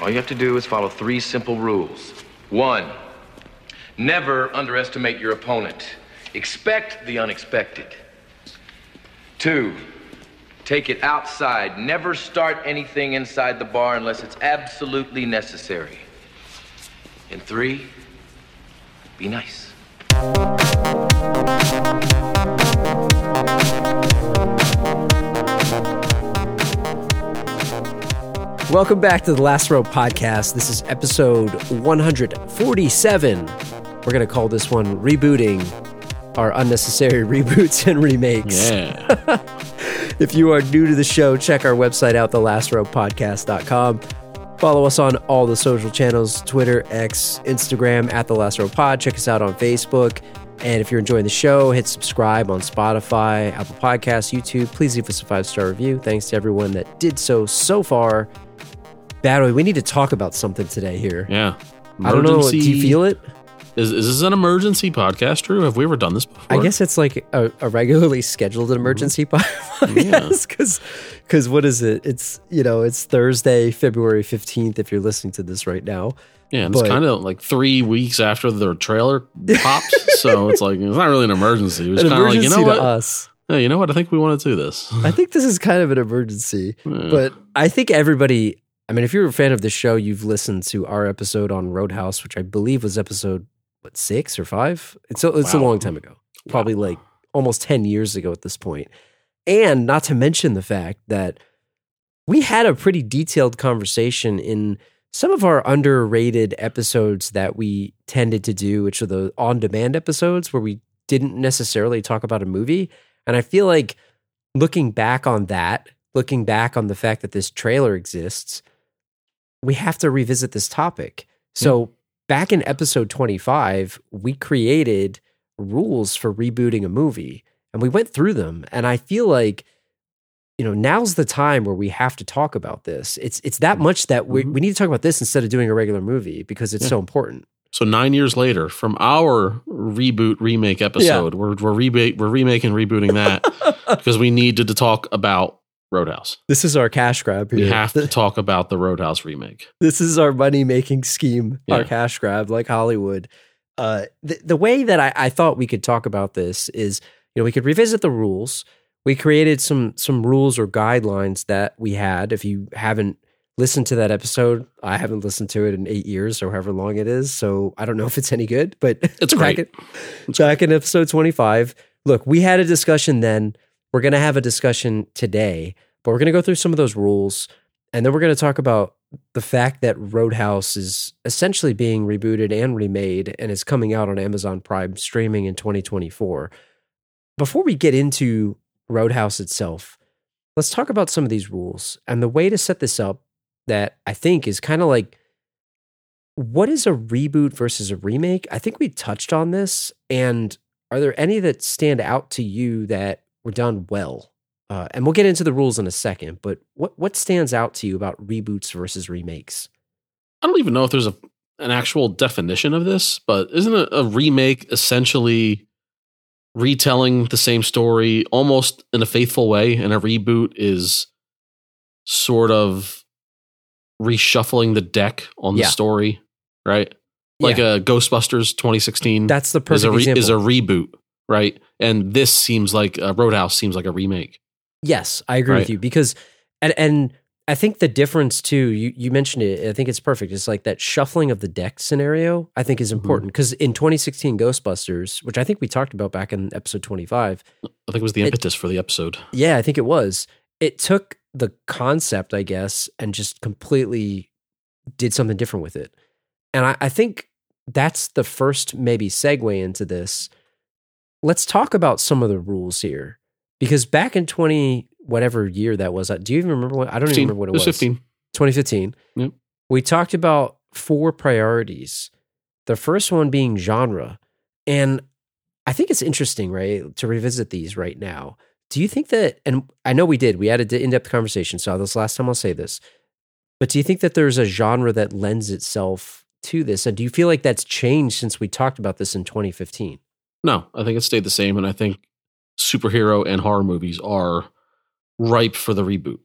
All you have to do is follow three simple rules. One, never underestimate your opponent. Expect the unexpected. Two, take it outside. Never start anything inside the bar unless it's absolutely necessary. And three, be nice. Welcome back to the Last Row podcast. This is episode 147. We're going to call this one Rebooting Our Unnecessary Reboots and Remakes. Yeah. If you are new to the show, check our website out, thelastrowpodcast.com. Follow us on all the social channels Twitter, X, Instagram, at The Last Row Pod. Check us out on Facebook. And if you're enjoying the show, hit subscribe on Spotify, Apple Podcasts, YouTube. Please leave us a five star review. Thanks to everyone that did so so far. Badway, we need to talk about something today here. yeah. I don't know. Do you feel it? Is, is this an emergency podcast, Drew? Have we ever done this before? I guess it's like a, a regularly scheduled emergency Mm-hmm. podcast because because what is it? It's you know it's Thursday, February fifteenth. If you're listening to this right now, Yeah, and it's kind of like three weeks after the trailer pops, so it's like it's not really an emergency. It was kind of like you know what? us. Hey, you know what? I think we want to do this. I think this is kind of an emergency, Yeah. but I think everybody. I mean, if you're a fan of the show, you've listened to our episode on Roadhouse, which I believe was episode what six or five. It's a, it's a long time ago, probably like almost ten years ago at this point. And not to mention the fact that we had a pretty detailed conversation in some of our underrated episodes that we tended to do, which are the on-demand episodes where we didn't necessarily talk about a movie. And I feel like looking back on that, looking back on the fact that this trailer exists, we have to revisit this topic. So, back in episode 25, we created rules for rebooting a movie and we went through them. And I feel like, you know, now's the time where we have to talk about this. It's it's that much that we, Mhm. we need to talk about this instead of doing a regular movie because it's Yeah. so important. So nine years later, from our reboot remake episode, we're we're, reba- we're remaking rebooting that because we needed to talk about Roadhouse. This is our cash grab here. We have to talk about the Roadhouse remake. this is our money making scheme, our cash grab, like Hollywood. Uh, the, the way that I, I thought we could talk about this is, you know, we could revisit the rules. We created some some rules or guidelines that we had. If you haven't listened to that episode, I haven't listened to it in eight years or however long it is, so I don't know if it's any good. But It's back great. in- back in episode twenty five, look, we had a discussion then. We're gonna have a discussion today, but we're gonna go through some of those rules, and then we're gonna talk about the fact that Roadhouse is essentially being rebooted and remade and is coming out on Amazon Prime streaming in 2024. Before we get into Roadhouse itself, let's talk about some of these rules. And the way to set this up that I think is kind of like what is a reboot versus a remake? I think we touched on this. And are there any that stand out to you that were done well? Uh, and we'll get into the rules in a second, but what what stands out to you about reboots versus remakes? I don't even know if there's a an actual definition of this, but isn't a, a remake essentially retelling the same story almost in a faithful way, and a reboot is sort of reshuffling the deck on the Yeah. story, right? Like a Ghostbusters 2016 That's the is a re- example. is a reboot, right? And this seems like uh, Roadhouse seems like a remake. Yes, I agree with you because, and and I think the difference too. You you mentioned it. I think it's perfect. It's like that shuffling of the deck scenario. I think is Mm-hmm. important because in 2016 Ghostbusters, which I think we talked about back in episode 25. I think it was the It- impetus for the episode. Yeah, I think it was. It took the concept, I guess, and just completely did something different with it. And I, I think that's the first maybe segue into this. Let's talk about some of the rules here. Because back in 20, whatever year that was, uh, do you even remember what? I don't 15. even remember what it, was 15. 2015. Yep. We talked about four priorities. The first one being genre. And I think it's interesting, right, to revisit these right now. Do you think that, and I know we did, we had an in depth conversation, so this last time I'll say this, but do you think that there's a genre that lends itself to this? And do you feel like that's changed since we talked about this in 2015? No, I think it stayed the same, and I think superhero and horror movies are ripe for the reboot.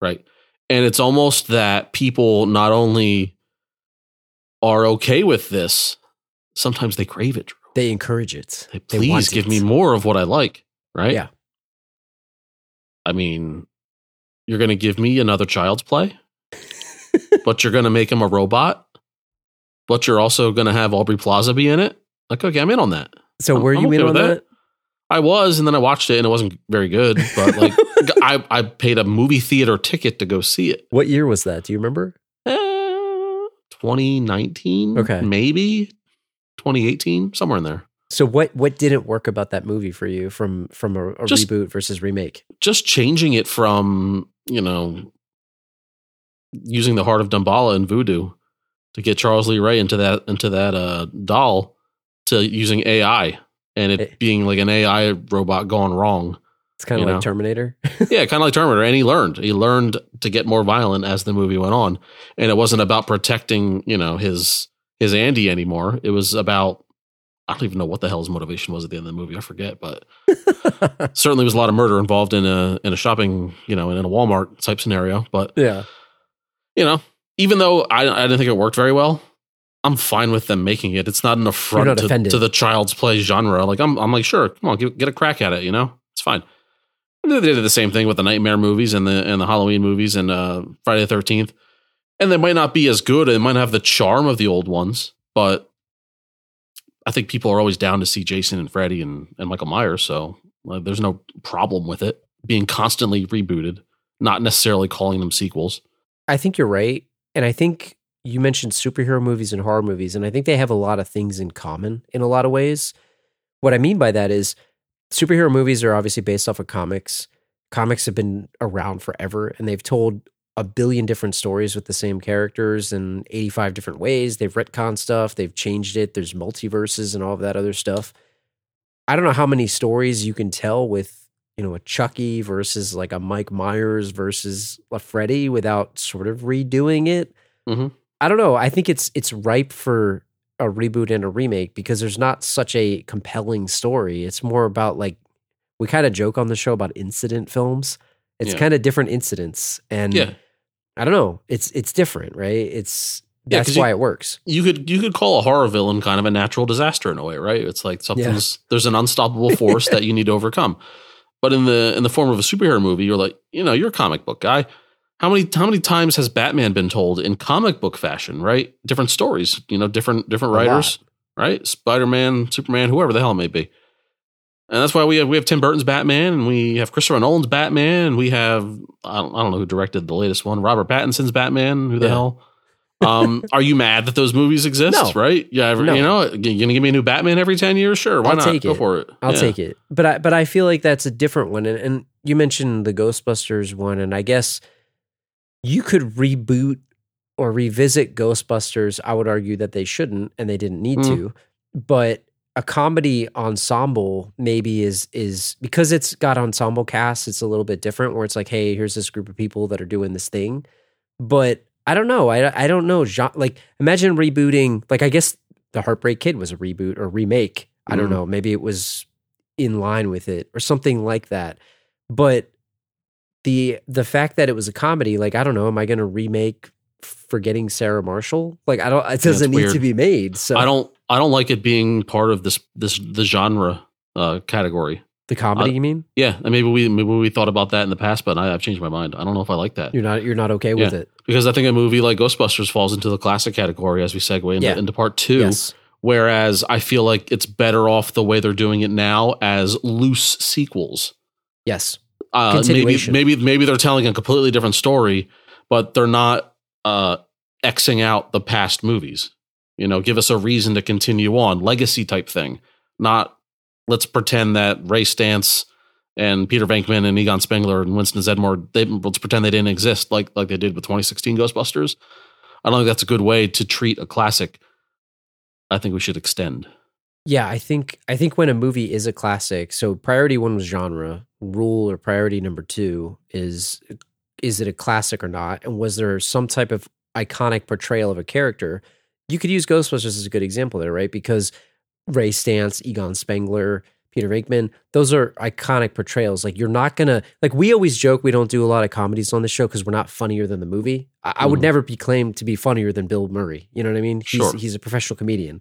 Right? And it's almost that people not only are okay with this, sometimes they crave it. Drew. They encourage it. They, They please give it. me more of what I like, right? Yeah. I mean, you're going to give me another child's play, but you're going to make him a robot, but you're also going to have Aubrey Plaza be in it. Like, okay, I'm in on that. So I'm- were I'm you in on that? that. I was, and then I watched it, and it wasn't very good. But like, I I paid a movie theater ticket to go see it. What year was that? Do you remember? Eh, 2019, Okay. maybe 2018, somewhere in there. So what what didn't work about that movie for you from from a, a Just- reboot versus remake? Just changing it from you know using the heart of Damballa and Voodoo to get Charles Lee Ray into that into that uh, doll to using AI and it, It- being like an AI robot gone wrong. It's kind of like know? Terminator. yeah, kind of like Terminator. And he learned. He learned to get more violent as the movie went on. And it wasn't about protecting, you know, his his Andy anymore. It was about I don't even know what the hell his motivation was at the end of the movie. I forget, but certainly was a lot of murder involved in a in a shopping, you know, in a Walmart type scenario. But yeah. you know, even though I, I didn't think it worked very well, I'm fine with them making it. It's not an affront not to, to the child's play genre. Like I'm, I'm like, sure, come on, get, get a crack at it. You know, it's fine. And They did the same thing with the Nightmare movies and the and the Halloween movies and uh, Friday the Thirteenth. And they might not be as good. It might not have the charm of the old ones, but I think people are always down to see Jason and Freddy and, and Michael Myers. So like, there's no problem with it being constantly rebooted, not necessarily calling them sequels. I think you're right. And I think you mentioned superhero movies and horror movies, and I think they have a lot of things in common in a lot of ways. What I mean by that is superhero movies are obviously based off of comics. Comics have been around forever and they've told a billion different stories with the same characters in 85 different ways. They've retconned stuff, they've changed it. There's multiverses and all of that other stuff. I don't know how many stories you can tell with, you know, a Chucky versus like a Mike Myers versus a Freddy without sort of redoing it. Mhm. I don't know. I think it's it's ripe for a reboot and a remake because there's not such a compelling story. It's more about like we kind of joke on the show about incident films. It's Yeah. kind of different incidents, and Yeah, I don't know. It's it's different, right? It's Yeah, that's you- why it works. you could you could call a horror villain kind of a natural disaster in a way, right? It's like something's there's an unstoppable force that you need to overcome. But in the in the form of a superhero movie, you're like, you know, you're a comic book guy. How many how many times has Batman been told in comic book fashion, right? Different stories, you know, different different writers, right? Spider Man, Superman, whoever the hell it may be. And that's why we have we have Tim Burton's Batman, and we have Christopher Nolan's Batman, and we have I don't, I don't know who directed the latest one, Robert Pattinson's Batman. Who the Yeah. hell? Um, are you mad that those movies exist? No. Right? Yeah, No. you know, you gonna give me a new Batman every ten years? Sure, why I'll not? take Go it. for it. I'll Yeah. take it. But I but I feel like that's a different one. And, and you mentioned the Ghostbusters one, and I guess you could reboot or revisit Ghostbusters. I would argue that they shouldn't and they didn't need Mm. to. But a comedy ensemble maybe is is because it's got ensemble cast, it's a little bit different where it's like, hey, here's this group of people that are doing this thing. But I don't know. I, I don't know. Like, imagine rebooting. Like, I guess the Heartbreak Kid was a reboot or remake. I don't Mm. know. Maybe it was in line with it or something like that. But the the fact that it was a comedy, like, I don't know. Am I going to remake Forgetting Sarah Marshall? Like, I don't. It doesn't need to be made. So I don't I don't like it being part of this this the genre uh, category. the comedy. I- you mean Yeah, and maybe we maybe we thought about that in the past, but I, I've changed my mind. I don't know if I like that you're not you're not okay with it? because I think a movie like Ghostbusters falls into the classic category as we segue into, Yeah. into part two. Yes. Whereas I feel like it's better off the way they're doing it now as loose sequels. Yes. Uh, maybe maybe maybe they're telling a completely different story, but they're not uh, xing out the past movies. You know, give us a reason to continue on, legacy type thing. Not let's pretend that Ray Stantz and Peter Venkman and Egon Spengler and Winston Zeddemore, they let's pretend they didn't exist like like they did with 2016 Ghostbusters. I don't think that's a good way to treat a classic. I think we should extend. Yeah, I think I think when a movie is a classic, so priority one was genre, rule or priority number two is is it a classic or not? And was there some type of iconic portrayal of a character? You could use Ghostbusters as a good example there, right? Because Ray Stantz, Egon Spengler, Peter Venkman. Those are iconic portrayals. Like you're not gonna like we always joke we don't do a lot of comedies on the show because we're not funnier than the movie. I, I would Mhm. never be claimed to be funnier than Bill Murray. You know what I mean? He's Sure. he's a professional comedian.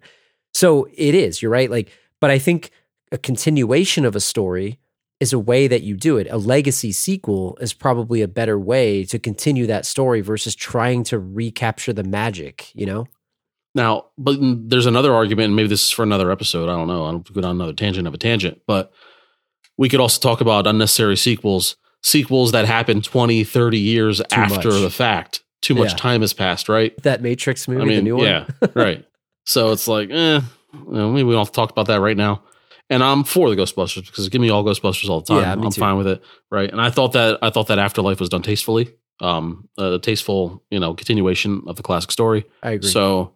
So it is, you're right. Like, but I think a continuation of a story is a way that you do it. A legacy sequel is probably a better way to continue that story versus trying to recapture the magic, you know? Now, but there's another argument, and maybe this is for another episode. I don't know. I don't go down another tangent of a tangent, but we could also talk about unnecessary sequels, sequels that happen 20, 30 years after much. the fact. Too much Yeah. time has passed, right? That Matrix movie, I mean, the new one. yeah, right. So it's like, eh, you know, maybe we don't have to talk about that right now. And I'm for the Ghostbusters because give me all Ghostbusters all the time. Yeah, I'm too. fine with it, right? And I thought that I thought that Afterlife was done tastefully, um, a tasteful, you know, continuation of the classic story. I agree. So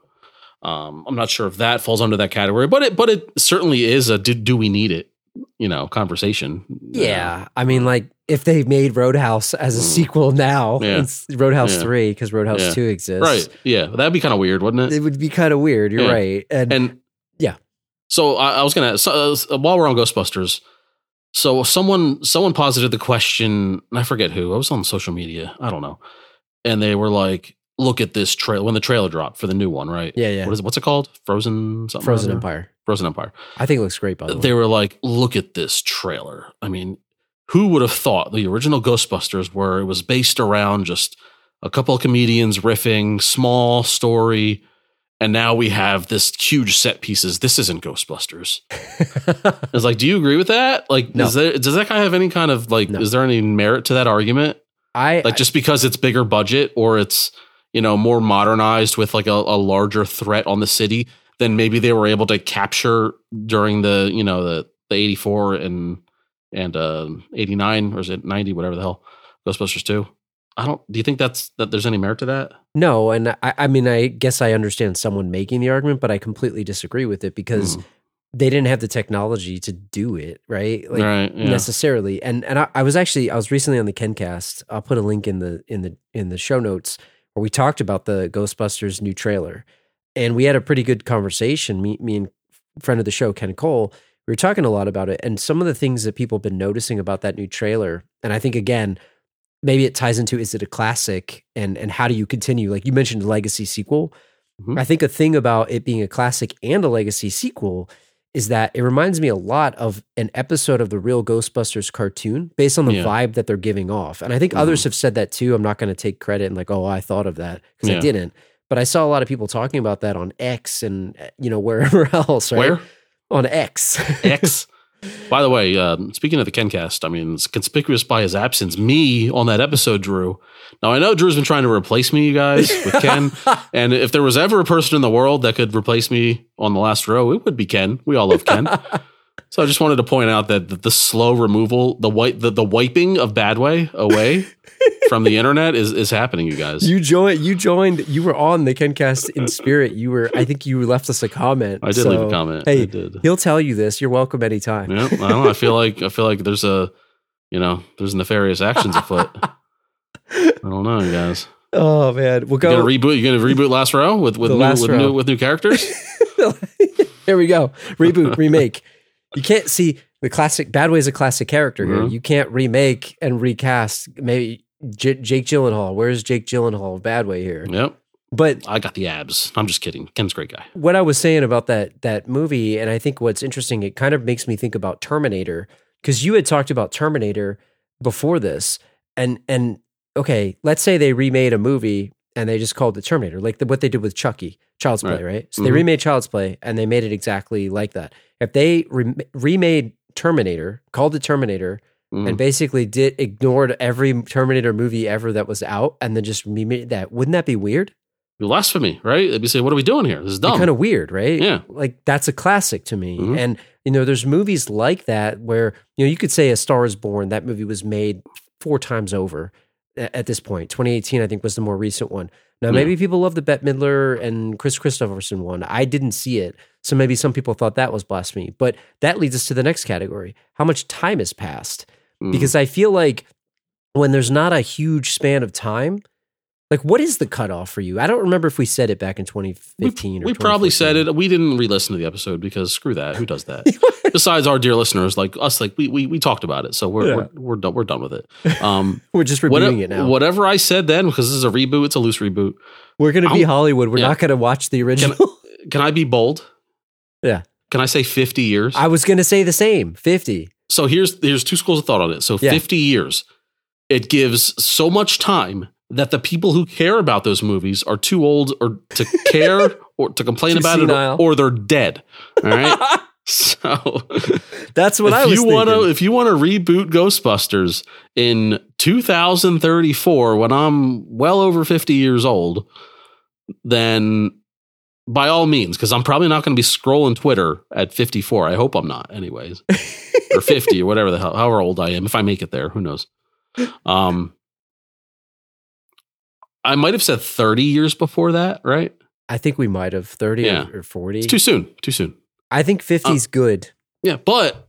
um, I'm not sure if that falls under that category, but it but it certainly is a do, do we need it? You know, conversation. yeah. I mean, like, if they made Roadhouse as a Mm. sequel now, Yeah. it's Roadhouse Yeah. 3, because Roadhouse Yeah. 2 exists. right. Yeah, that'd be kind of weird, wouldn't it? It would be kind of weird. You're right. And, And Yeah. So I, I was gonna so, uh, while we're on Ghostbusters. So someone someone posited the question, and I forget who. I was on social media. I don't know, and they were like, "Look at this trailer." When the trailer dropped for the new one, right? yeah, yeah. What is it? What's it called? Frozen something. Frozen? Empire. Frozen Empire. I think it looks great, by the way. They were like, "Look at this trailer." I mean, who would have thought the original Ghostbusters, were? it was based around just a couple of comedians riffing, small story, and now we have this huge set pieces. This isn't Ghostbusters. It's like, do you agree with that? Like, No. is there, does that guy have any kind of like? No. Is there any merit to that argument? I, Like, just because it's bigger budget or it's you know more modernized with like a, a larger threat on the city than maybe they were able to capture during the you know the the eighty four and and uh, eighty nine or is it ninety whatever the hell Ghostbusters two. I don't. Do you think that's that? There's any merit to that? No, and I, I mean, I guess I understand someone making the argument, but I completely disagree with it because Mm. they didn't have the technology to do it, right? Like right. Yeah. necessarily. And and I, I was actually I was recently on the KenCast. I'll put a link in the in the in the show notes where we talked about the Ghostbusters new trailer, and we had a pretty good conversation. Me me and friend of the show Ken Cole. We were talking a lot about it, and some of the things that people have been noticing about that new trailer. And I think again, maybe it ties into is it a classic and and how do you continue like you mentioned legacy sequel Mhm. i think a thing about it being a classic and a legacy sequel is that it reminds me a lot of an episode of the real ghostbusters cartoon based on the Yeah. vibe that they're giving off. And i think others have said that too. I'm not going to take credit and like oh i thought of that because i didn't. But i saw a lot of people talking about that on x and uh, you know wherever else right? Where? On x. X. By the way, um, speaking of the KenCast, I mean, it's conspicuous by his absence. Me on that episode, Drew. Now I know Drew's been trying to replace me, you guys, with Ken. and if there was ever a person in the world that could replace me on the last row, it would be Ken. We all love Ken. So I just wanted to point out that the, the slow removal, the white, the, the wiping of Badway away from the internet is is happening, you guys. You joined. You joined. You were on the KenCast in spirit. You were. I think you left us a comment. I did So, leave a comment. Hey, I did. he'll tell you this. You're welcome anytime. Yeah, I know. I feel like I feel like there's a, you know, there's nefarious actions afoot. I don't know, you guys. Oh man, we'll You gonna reboot? You're gonna reboot Last Row with with new with Row. new with new characters? Here we go. Reboot, remake. You can't see the classic. Badway's a classic character here. Mhm. You can't remake and recast. Maybe J- Jake Gyllenhaal. Where's Jake Gyllenhaal? Badway here. yep, But I got the abs. I'm just kidding. Ken's a great guy. what I was saying about that that movie, and I think what's interesting, it kind of makes me think about Terminator because you had talked about Terminator before this, and and okay, let's say they remade a movie and they just called it Terminator, like the, what they did with Chucky, Child's Play, Right. right? So they Mhm. remade Child's Play and they made it exactly like that. If they re- remade Terminator, called it Terminator, Mhm. and basically did ignored every Terminator movie ever that was out, and then just remade that, wouldn't that be weird? Blasphemy, right? They'd be saying, "What are we doing here? This is dumb." kind of weird, right? Yeah. Like that's a classic to me. Mhm. And you know, there's movies like that where you know you could say A Star Is Born. That movie was made four times over at this point. 2018, I think, was the more recent one. Now, Yeah. maybe people love the Bette Midler and Kris Kristofferson one. I didn't see it, so maybe some people thought that was blasphemy. But that leads us to the next category: how much time has passed? Mm. Because I feel like when there's not a huge span of time, Like, what is the cutoff for you? I don't remember if we said it back in 2015 we, or we probably said it. We didn't re-listen to the episode because screw that. Who does that? Besides our dear listeners, like us, like we we, we talked about it, so we're Yeah. we're, we're done. We're done with it. Um, We're just what- reviewing it now. Whatever I said then, because this is a reboot, it's a loose reboot. We're going to be Hollywood. We're yeah. not going to watch the original. Can I be bold? Yeah. Can I say fifty years? I was going to say the same 50. so here's here's two schools of thought on it. So Yeah. 50 years, it gives so much time that the people who care about those movies are too old or to care or to complain Too about senile. it or, or they're dead. All right. so That's what I was you want to thinking. if you want to reboot Ghostbusters in 2034 when I'm well over 50 years old, then by all means, because I'm probably not going to be scrolling Twitter at 54. I hope I'm not, anyways, or 50 or whatever the hell, however old I am. If I make it there, who knows? Um, I might have said 30 years before that, right? I think we might have 30 Yeah. or, or 40. It's too soon. Too soon. I think 50 is good. Yeah, but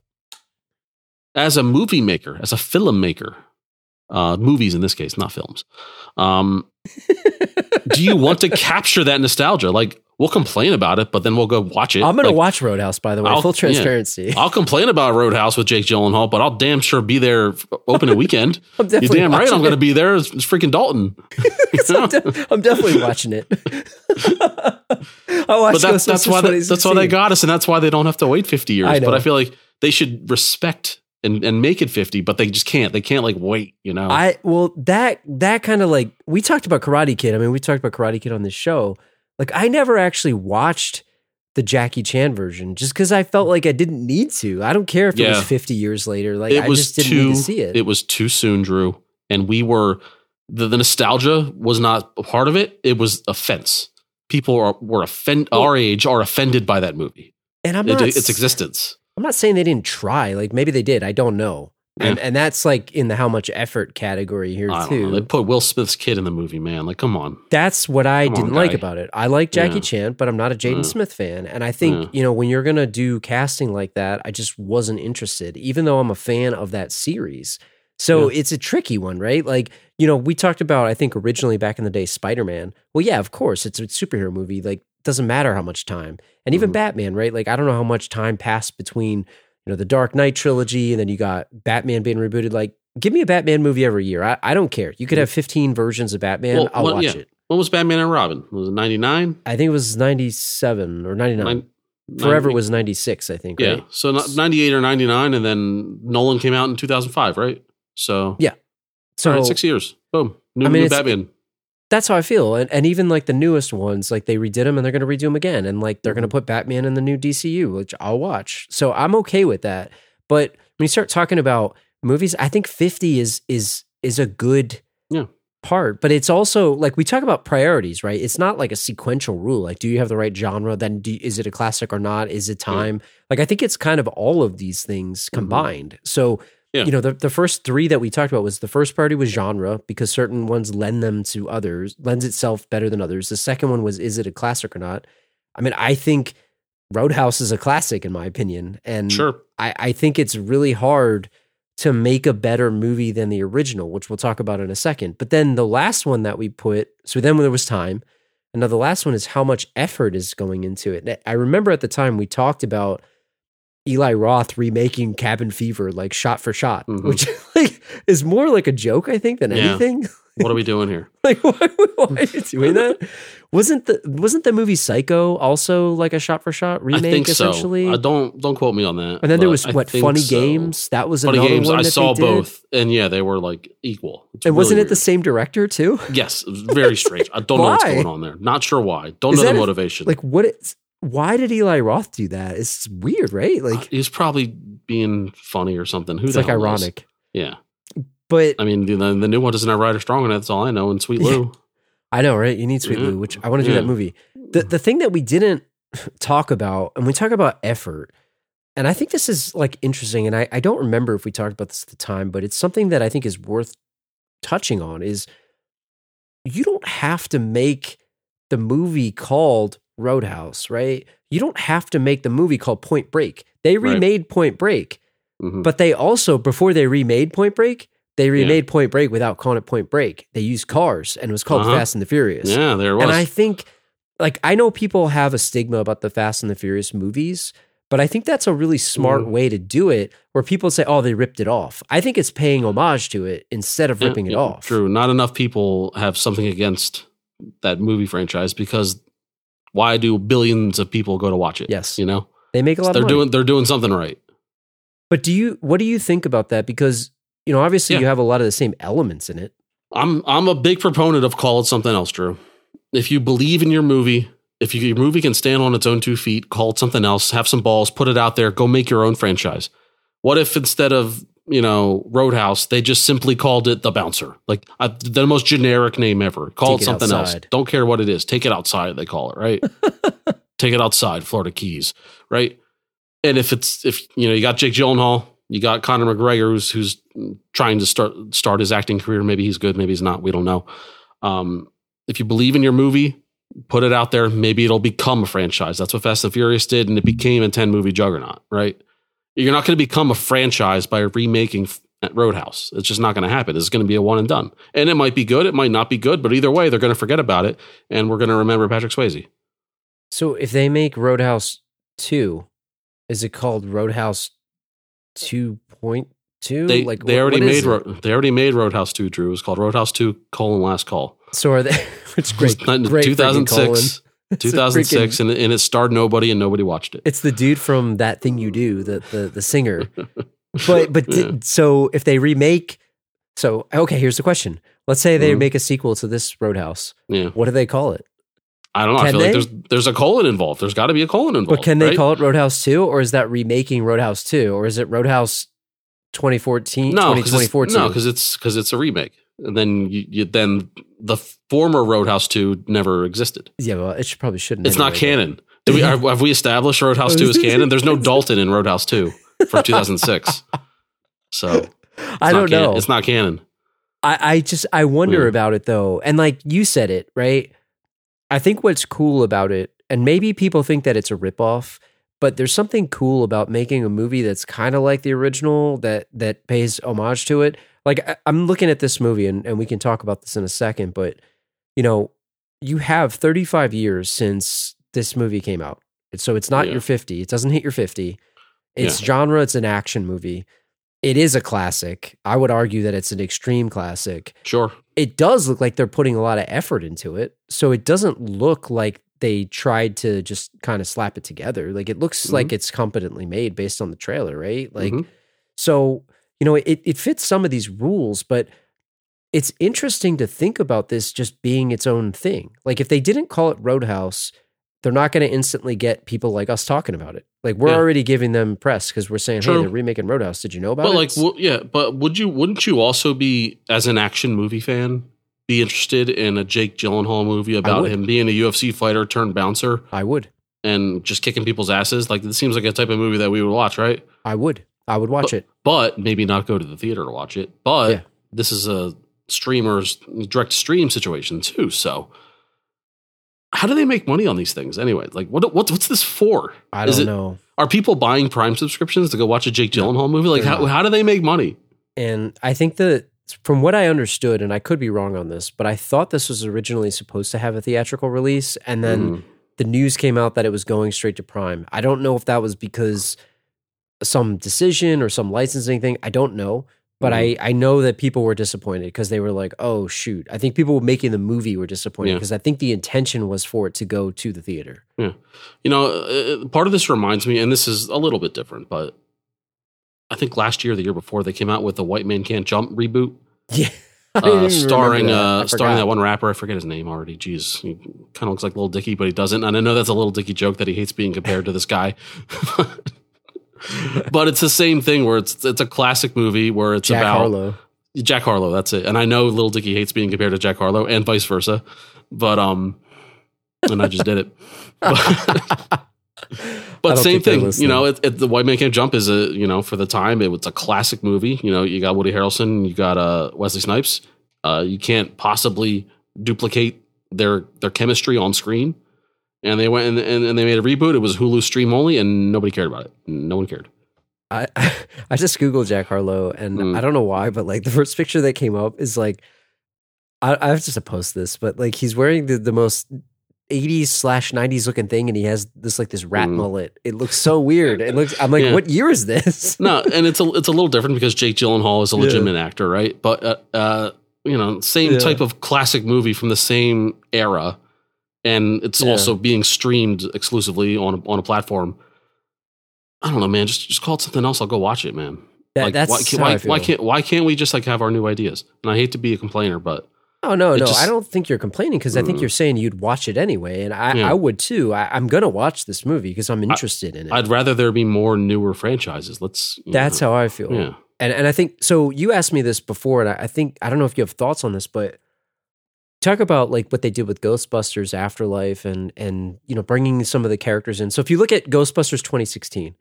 as a movie maker, as a film maker, uh, movies in this case, not films, um, do you want to capture that nostalgia? Like, we'll complain about it, but then we'll go watch it. I'm going to Like, watch Roadhouse, by the way. I'll- Full yeah. transparency. I'll complain about Roadhouse with Jake Gyllenhaal, but I'll damn sure be there opening weekend. I'm You're damn right I'm going to be there. It's, it's freaking Dalton. I'm, de- I'm definitely watching it. I watched but that's, that's why they, that's why they got us, and that's why they don't have to wait 50 years. I. But I feel like they should respect and, and make it 50, but they just can't. They can't like wait, you know? I well that that kind of like we talked about Karate Kid. I mean, we talked about Karate Kid on this show. Like I never actually watched the Jackie Chan version just because I felt like I didn't need to. I don't care if it was 50 years later. Like it I just didn't too need to see it. It was too soon, Drew. And we were the, the nostalgia was not a part of it. It was offense. People are were offend Well- our age are offended by that movie. and I'm It- its existence. I'm not saying they didn't try. Like maybe they did. I don't know. And and that's like in the how much effort category here too. know. They put Will Smith's kid in the movie, man. Like, come on. That's what I Come didn't like about it. I like Jackie Yeah. Chan, but I'm not a Jaden Yeah. Smith fan. And I think, you know, when you're going to do casting like that, I just wasn't interested, even though I'm a fan of that series. So it's a tricky one, right? Like, you know, we talked about, I think originally back in the day, Spider Man. Well, yeah, of course, it's a superhero movie. Like, doesn't matter how much time. And even Mhm. Batman, right? Like, I don't know how much time passed between, you know, the Dark Knight trilogy and then you got Batman being rebooted. Like, give me a Batman movie every year. I, I don't care. You could have 15 versions of Batman. Well, I'll well, watch yeah. it. When was Batman and Robin? Was it 99? I think it was 97 or 99. Forever was 96, I think, Yeah. right? So 98 or 99. And then Nolan came out in 2005, right? So, Yeah. So right, six years. Boom. New, I mean, new Batman. That's how I feel. And, and even like the newest ones, like they redid them and they're going to redo them again. And like they're going to Mm-hmm. put Batman in the new DCU, which I'll watch. So I'm okay with that. But when you start talking about movies, I think 50 is is is a good Yeah. part. But it's also like we talk about priorities, right? It's not like a sequential rule. Like, do you have the right genre? Then do, is it a classic or not? Is it time? Like, I think it's kind of all of these things combined. So Mm-hmm. Yeah. you know, the, the first three that we talked about was the first priority was genre because certain ones lend them to others, lends itself better than others. The second one was is it a classic or not? I mean, I think Roadhouse is a classic in my opinion. And Sure. I, I think it's really hard to make a better movie than the original, which we'll talk about in a second. But then the last one that we put, so then there was time. And now the last one is how much effort is going into it. I remember at the time we talked about Eli Roth remaking Cabin Fever, like shot for shot, Mhm. which like is more like a joke, I think, than Yeah. anything. What are we doing here? like, why, why are you doing that? Wasn't the wasn't the movie Psycho also like a shot for shot remake? I think so. essentially, Uh, don't don't quote me on that. and then there was I what Funny so. Games. That was Funny Games. one I saw both, and yeah, they were like equal. It's And wasn't really it the same director too? Yes, very strange. I don't know what's going on there. Not sure why. Don't Is know the that a- motivation. Like what? It's, why did Eli Roth do that? It's weird, right? Uh, like he's probably being funny or something. Who it's like ironic. Yeah, But I mean the, the new one doesn't have Ryder Strong in it. That's all I know. And Sweet Yeah. Lou. I know, right? You need Sweet Yeah. Lou, which I want to do that movie. The the thing that we didn't talk about, and we talk about effort, and I think this is like interesting, and I, I don't remember if we talked about this at the time, but it's something that I think is worth touching on is you don't have to make the movie called Roadhouse, right? You don't have to make the movie called Point Break. They Right. remade Point Break, Mhm. but they also, before they remade Point Break, They remade Point Break without calling it Point Break. They used cars and it was called Uh-huh. Fast and the Furious. Yeah, there it was. And I think, like, I know people have a stigma about the Fast and the Furious movies, but I think that's a really smart Mhm. way to do it where people say, oh, they ripped it off. I think it's paying homage to it instead of Yeah, ripping it yeah, off. True. Not enough people have something against that movie franchise because why do billions of people go to watch it? Yes. You know? They make a lot they're of money. doing they're doing something right. but do you, what do you think about that? Because, you know, obviously Yeah. you have a lot of the same elements in it. I'm I'm a big proponent of call it something else, Drew. If you believe in your movie, if you, your movie can stand on its own two feet, call it something else, have some balls, put it out there, go make your own franchise. What if instead of you know Roadhouse, they just simply called it The Bouncer, like uh, the most generic name ever? Call Take it something else. Don't care what it is. Take it outside. They call it right. Take it outside, Florida Keys, right? And if it's if you know you got Jake Gyllenhaal, you got Conor McGregor, who's who's trying to start start his acting career. Maybe he's good, maybe he's not. We don't know. Um, if you believe in your movie, put it out there. Maybe it'll become a franchise. That's what Fast and Furious did, and it became a ten movie juggernaut. Right? You're not going to become a franchise by remaking Roadhouse. It's just not going to happen. It's going to be a one and done, and it might be good. It might not be good, but either way, they're going to forget about it, and we're going to remember Patrick Swayze. So if they make Roadhouse 2, is it called Roadhouse 2.2? They like they what- already what made? Ro- they already made Roadhouse two. Drew it was called Roadhouse two colon last call. So are they? It's great. It was done in great 2006, Colin. It's a 2006, freaking- and, and it starred nobody and nobody watched it. It's the dude from that thing you do, the the the singer. But but Yeah. did, so if they remake, so okay, here's the question. Let's say they Mhm. make a sequel to this Roadhouse. Yeah, What do they call it? I don't know. I feel they? like there's there's a colon involved. There's got to be a colon involved. But can they right? call it Roadhouse 2 or is that remaking Roadhouse 2 or is it Roadhouse 2014 no? Because 2024 it's, no, because it's because it's a remake. And then you, you then the former Roadhouse two never existed. Yeah, well, it should, probably shouldn't. It's not canon. Do we, have we established Roadhouse two is canon? There's no Dalton in Roadhouse two from 2006. So I don't know. It's not canon. I, I just I wonder Yeah. about it though. And like you said it, right? I think what's cool about it, and maybe people think that it's a ripoff, but there's something cool about making a movie that's kind of like the original that that pays homage to it. Like I, I'm looking at this movie and, and we can talk about this in a second, but you know, you have 35 years since this movie came out. So it's not Yeah. your 50. It doesn't hit your 50. It's genre, it's an action movie. It is a classic. I would argue that it's an extreme classic Sure. it does look like they're putting a lot of effort into it. So it doesn't look like they tried to just kind of slap it together. Like it looks Mhm. like it's competently made based on the trailer, right? Like Mhm. so, you know, it it fits some of these rules, but it's interesting to think about this just being its own thing. Like if they didn't call it Roadhouse, they're not going to instantly get people like us talking about it. Like we're Yeah. already giving them press because we're saying, True. "Hey, they're remaking Roadhouse." Did you know about But it? like, It's- w- yeah, but would you? Wouldn't you also be, as an action movie fan, be interested in a Jake Gyllenhaal movie about him being a UFC fighter turned bouncer I would, and just kicking people's asses? Like, this seems like a type of movie that we would watch, right? I would, I would watch it. But maybe not go to the theater to watch it. But Yeah. this is a streamer's direct stream situation too. So, how do they make money on these things anyway? Like, what what's what's this for? I don't it- know. Are people buying Prime subscriptions to go watch a Jake No, Gyllenhaal movie? Like, how not. how do they make money? And I think that from what I understood, and I could be wrong on this, but I thought this was originally supposed to have a theatrical release, and then Mhm. the news came out that it was going straight to Prime. I don't know if that was because some decision or some licensing thing. I don't know. But I, I know that people were disappointed because they were like, oh, shoot. I think people making the movie were disappointed Yeah. because I think the intention was for it to go to the theater. Yeah, You know, uh, part of this reminds me, and this is a little bit different, but I think last year, the year before, they came out with the White Man Can't Jump reboot, Yeah. Uh, starring that. uh, starring that one rapper. I forget his name already. Jeez, he kind of looks like Lil Dicky, but he doesn't. And I know that's a Lil Dicky joke that he hates being compared to this guy. but it's the same thing where it's it's a classic movie where it's Jack about Harlow. Jack Harlow. That's it. And I know Lil Dicky hates being compared to Jack Harlow, and vice versa. But um, and I just did it. But same thing, you know. It, it, the White Man Can't Jump is a you know for the time it was a classic movie. You know, you got Woody Harrelson, you got uh, Wesley Snipes. Uh, you can't possibly duplicate their their chemistry on screen. And they went and, and, and they made a reboot. It was Hulu stream only, and nobody cared about it. No one cared. I I just googled Jack Harlow, and Mm. I don't know why, but like the first picture that came up is like, I, I have to post this, but like he's wearing the the most. 80s slash 90s looking thing and he has this like this rat Mm. mullet it looks so weird it looks i'm like Yeah. what year is this no, and it's a it's a little different because Jake Gyllenhaal is a Yeah. legitimate actor, right? But uh, uh, you know, same Yeah. type of classic movie from the same era, and it's Yeah. also being streamed exclusively on a, on a platform. I don't know, man. Just just call it something else. I'll go watch it, man. That- like, that's why, can't, why, why can't why can't we just like have our new ideas? And I hate to be a complainer, but Oh no, no! just- I don't think you're complaining because I think Mm. you're saying you'd watch it anyway, and I, Yeah. I would too. I, I'm gonna watch this movie because I'm interested in it. I'd rather there be more newer franchises. Let's. That's know, how I feel. Yeah. And and I think so. You asked me this before, and I, I think I don't know if you have thoughts on this, but talk about like what they did with Ghostbusters Afterlife, and and you know bringing some of the characters in. So if you look at Ghostbusters 2016,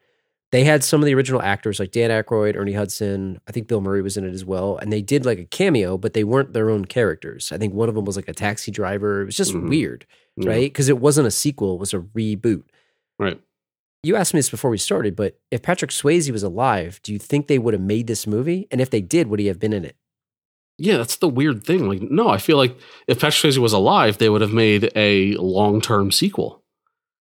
they had some of the original actors like Dan Aykroyd, Ernie Hudson. I think Bill Murray was in it as well, and they did like a cameo, but they weren't their own characters. I think one of them was like a taxi driver. It was just Mhm. weird, Yeah. right? Because it wasn't a sequel; it was a reboot Right. you asked me this before we started, but if Patrick Swayze was alive, do you think they would have made this movie? And if they did, would he have been in it? Yeah, that's the weird thing. Like, no, I feel like if Patrick Swayze was alive, they would have made a long term sequel,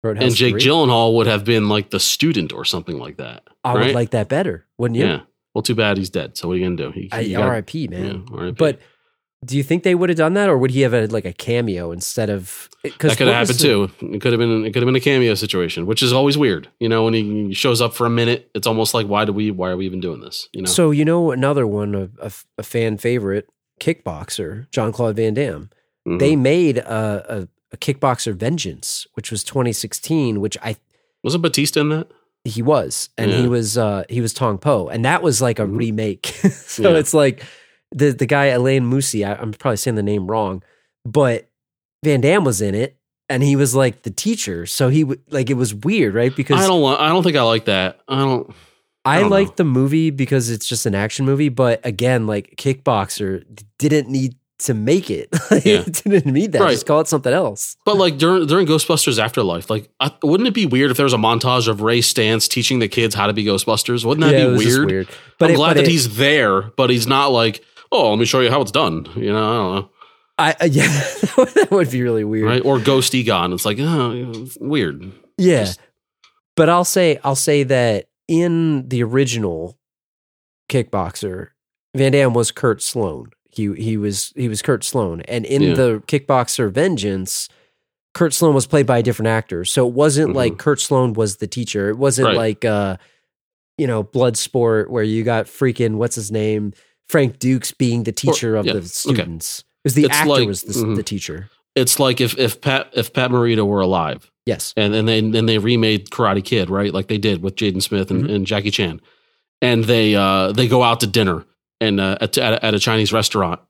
Roadhouse and Jake 3? Gyllenhaal would have been like the student or something like that. I right? would like that better, wouldn't you? Yeah. Well, too bad he's dead. So what are you gonna do? He, I, got- R.I.P. Man. yeah, RIP. But do you think they would have done that, or would he have had like a cameo instead of? Because that could have happened too. It could have been. It could have been a cameo situation, which is always weird. You know, when he shows up for a minute, it's almost like, why do we? Why are we even doing this? You know. So you know another one, a, a, a fan favorite, kickboxer John Claude Van Damme. Mhm. They made a, a, a kickboxer Vengeance, which was 2016, which I wasn't Batista in that. he was and he was uh he was tong po and that was like a Mhm. remake so Yeah. it's like the the guy Alain Moussi I, i'm probably saying the name wrong but van damme was in it and he was like the teacher so he w- like it was weird right because I don't. want- I don't think I like that. I don't. I, I don't like know. the movie because it's just an action movie but again like kickboxer didn't need to make it Yeah. it didn't need that Right. just call it something else But like during during Ghostbusters Afterlife, like I, wouldn't it be weird if there was a montage of Ray Stantz teaching the kids how to be Ghostbusters? Wouldn't that yeah, be weird? weird But but I'm it- glad but that it- he's there, but he's not like, oh, let me show you how it's done. You know, I don't know, I, I yeah that would be really weird right? Or Ghost Egon. It's like, oh, it's weird. Yeah. Just- but I'll say I'll say that in the original kickboxer, Van Damme was Kurt Sloane. He he was he was Kurt Sloane. And in Yeah. the kickboxer vengeance, Kurt Sloane was played by a different actor. So it wasn't Mhm. like Kurt Sloane was the teacher. It wasn't Right. like uh you know, blood sport where you got freaking what's his name? Frank Dux being the teacher of yeah, the okay. students. It was the It's actor like- was the, mhm. the teacher. It's like if if Pat if Pat Morita were alive, Yes. and and they and they remade Karate Kid, right? Like they did with Jaden Smith and, Mhm. and Jackie Chan, and they uh they go out to dinner and uh, at, at, a, at a Chinese restaurant,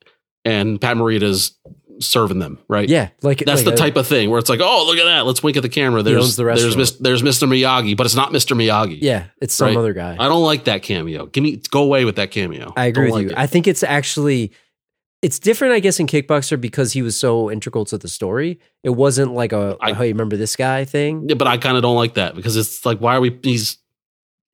and Pat Morita's serving them, right? Yeah. Like That's like the uh, type of thing where it's like, oh, look at that. Let's wink at the camera. There's the there's. Mis- there's Mr. Miyagi, but it's not Mr. Miyagi. Yeah, it's some Right. other guy. I don't like that cameo. Give me go away with that cameo. I agree Don't with you. like I think it's actually it's different, I guess, in Kickboxer because he was so integral to the story. It wasn't like a I- oh, you remember this guy thing. Yeah, but I kind of don't like that because it's like, why are we? He's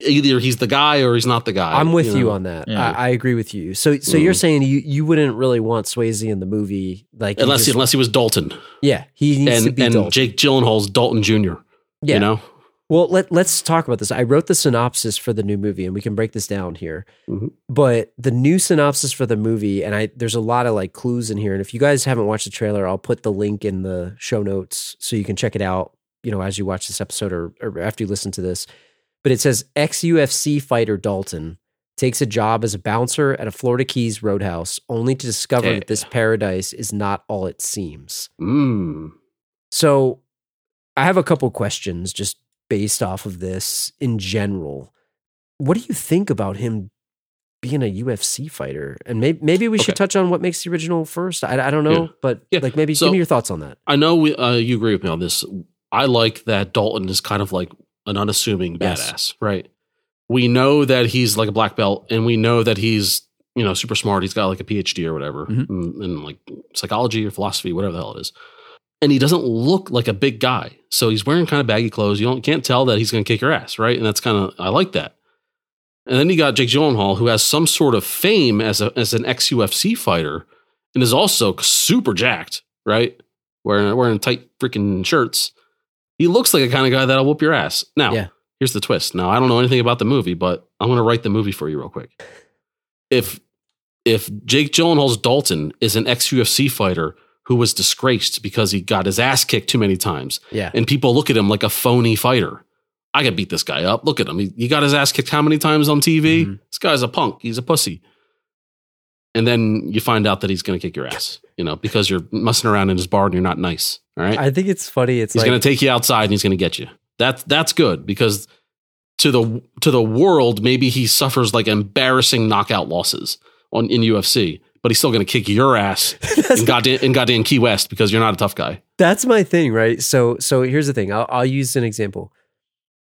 either he's the guy or he's not the guy. I'm with you, know? on that. Yeah. I, I agree with you. So, so you're Mhm. saying you you wouldn't really want Swayze in the movie, like he unless just- unless he was Dalton yeah, he needs to and be and Dalton. Jake Gyllenhaal's Dalton Jr. yeah. You know, Well, let let's talk about this. I wrote the synopsis for the new movie, and we can break this down here. Mhm. But the new synopsis for the movie, and I there's a lot of like clues in here. And if you guys haven't watched the trailer, I'll put the link in the show notes so you can check it out. You know, as you watch this episode or, or after you listen to this. But it says ex UFC fighter Dalton takes a job as a bouncer at a Florida Keys roadhouse, only to discover that this paradise is not all it seems. mm. So I have a couple questions just based off of this in general. What do you think about him being a UFC fighter? And maybe maybe we should touch on what makes the original first. I, I don't know, Yeah. but Yeah. like maybe So- give me your thoughts on that. I know we, uh, you agree with me on this. I like that Dalton is kind of like an unassuming Yes. badass, right? We know that he's like a black belt, and we know that he's you know super smart. He's got like a PhD or whatever Mhm. in, in like psychology or philosophy, whatever the hell it is. And he doesn't look like a big guy, so he's wearing kind of baggy clothes. You don't can't tell that he's going to kick your ass, right? And that's kind of I like that. And then you got Jake Gyllenhaal, who has some sort of fame as a as an ex UFC fighter, and is also super jacked, right? Wearing wearing tight freaking shirts. He looks like a kind of guy that'll whoop your ass. Now, Yeah. here's the twist. Now, I don't know anything about the movie, but I'm going to write the movie for you real quick. If if Jake Gyllenhaal's Dalton is an ex UFC fighter who was disgraced because he got his ass kicked too many times, Yeah. and people look at him like a phony fighter. I could beat this guy up. Look at him. He, he got his ass kicked how many times on TV? Mhm. This guy's a punk. He's a pussy. And then you find out that he's going to kick your ass, you know, because you're messing around in his bar and you're not nice. All right. I think it's funny. It's he's like going to take you outside and he's going to get you. That's that's good because to the to the world, maybe he suffers like embarrassing knockout losses on in UFC, but he's still going to kick your ass in goddamn, in goddamn Key West because you're not a tough guy. That's my thing, right? So so here's the thing. I'll I'll use an example.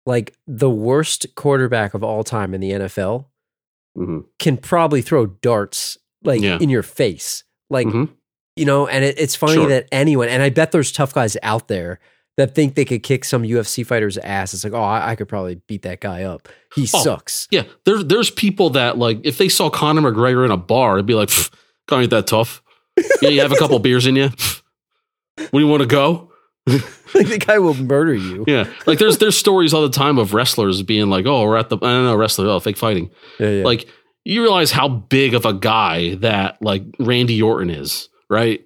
Like the worst quarterback of all time in the NFL Mhm. can probably throw darts like Yeah. in your face. Like Mhm. You know, and it, it's funny Sure. that anyone and I bet there's tough guys out there that think they could kick some UFC fighter's ass. It's like, oh, I, I could probably beat that guy up. He Oh. sucks. Yeah, there, there's people that like if they saw Conor McGregor in a bar, it'd be like, "Pff, "Conor ain't that tough." Yeah, you have a couple beers in you. When you want to go? like the guy will murder you. Yeah, like there's there's stories all the time of wrestlers being like, "Oh, we're at the I don't know wrestler, oh, fake fighting." Yeah, yeah. Like you realize how big of a guy that like Randy Orton is, right?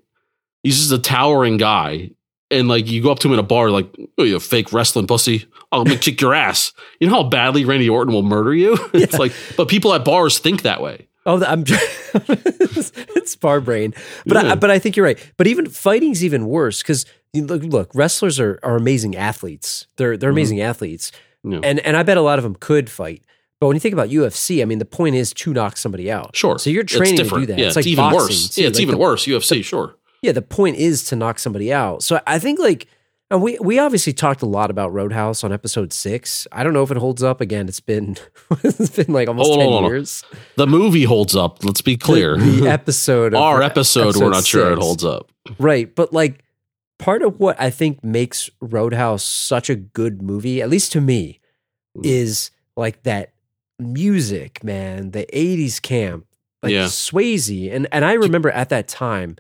He's just a towering guy, and like you go up to him in a bar, like, "Oh, you fake wrestling pussy." I'm gonna kick your ass. You know how badly Randy Orton will murder you? It's like, but people at bars think that way. Oh, I'm. it's bar brain, but Yeah. I, but I think you're right. But even fighting's even worse because look, look, wrestlers are, are amazing athletes. They're they're Mhm. amazing athletes, Yeah. and and I bet a lot of them could fight. But when you think about UFC, I mean, the point is to knock somebody out. Sure. So you're training to do that. Yeah, it's like even boxing, worse. too. Yeah, it's Like even the- worse. UFC, sure. Yeah, the point is to knock somebody out. So I think like. And we we obviously talked a lot about Road House on episode six. I don't know if it holds up. Again, it's been it's been like almost Hold ten on. years. The movie holds up. Let's be clear. The, the episode, of Our episode, we're not sure it holds up. Right. But like part of what I think makes Road House such a good movie, at least to me, Mm. is like that music, man, the 80s camp, like Yeah. Swayze. And and I remember at that time,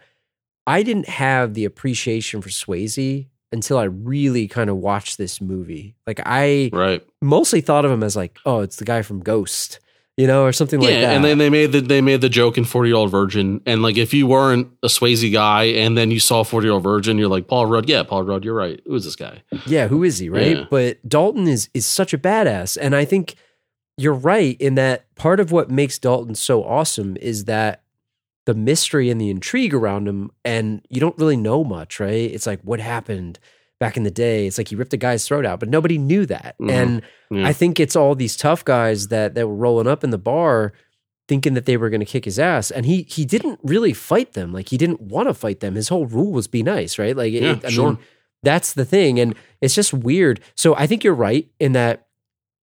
I didn't have the appreciation for Swayze until I really kind of watched this movie. Like I Right. mostly thought of him as like, oh, it's the guy from Ghost, you know, or something yeah, like that. and then they made the they made the joke in Forty Year Old Virgin, and like if you weren't a Swayze guy, and then you saw Forty Year Old Virgin, you're like Paul Rudd. Yeah, Paul Rudd. You're right. Who is this guy? Yeah, who is he, right? Yeah. But Dalton is is such a badass, and I think you're right in that part of what makes Dalton so awesome is that the mystery and the intrigue around him, and you don't really know much, right? It's like what happened back in the day. It's like he ripped a guy's throat out, but nobody knew that, Mhm. and Yeah. I think it's all these tough guys that that were rolling up in the bar. Thinking that they were going to kick his ass, and he he didn't really fight them. Like he didn't want to fight them. His whole rule was be nice, right? Like, it- I sure. mean, that's the thing. And it's just weird. So I think you're right in that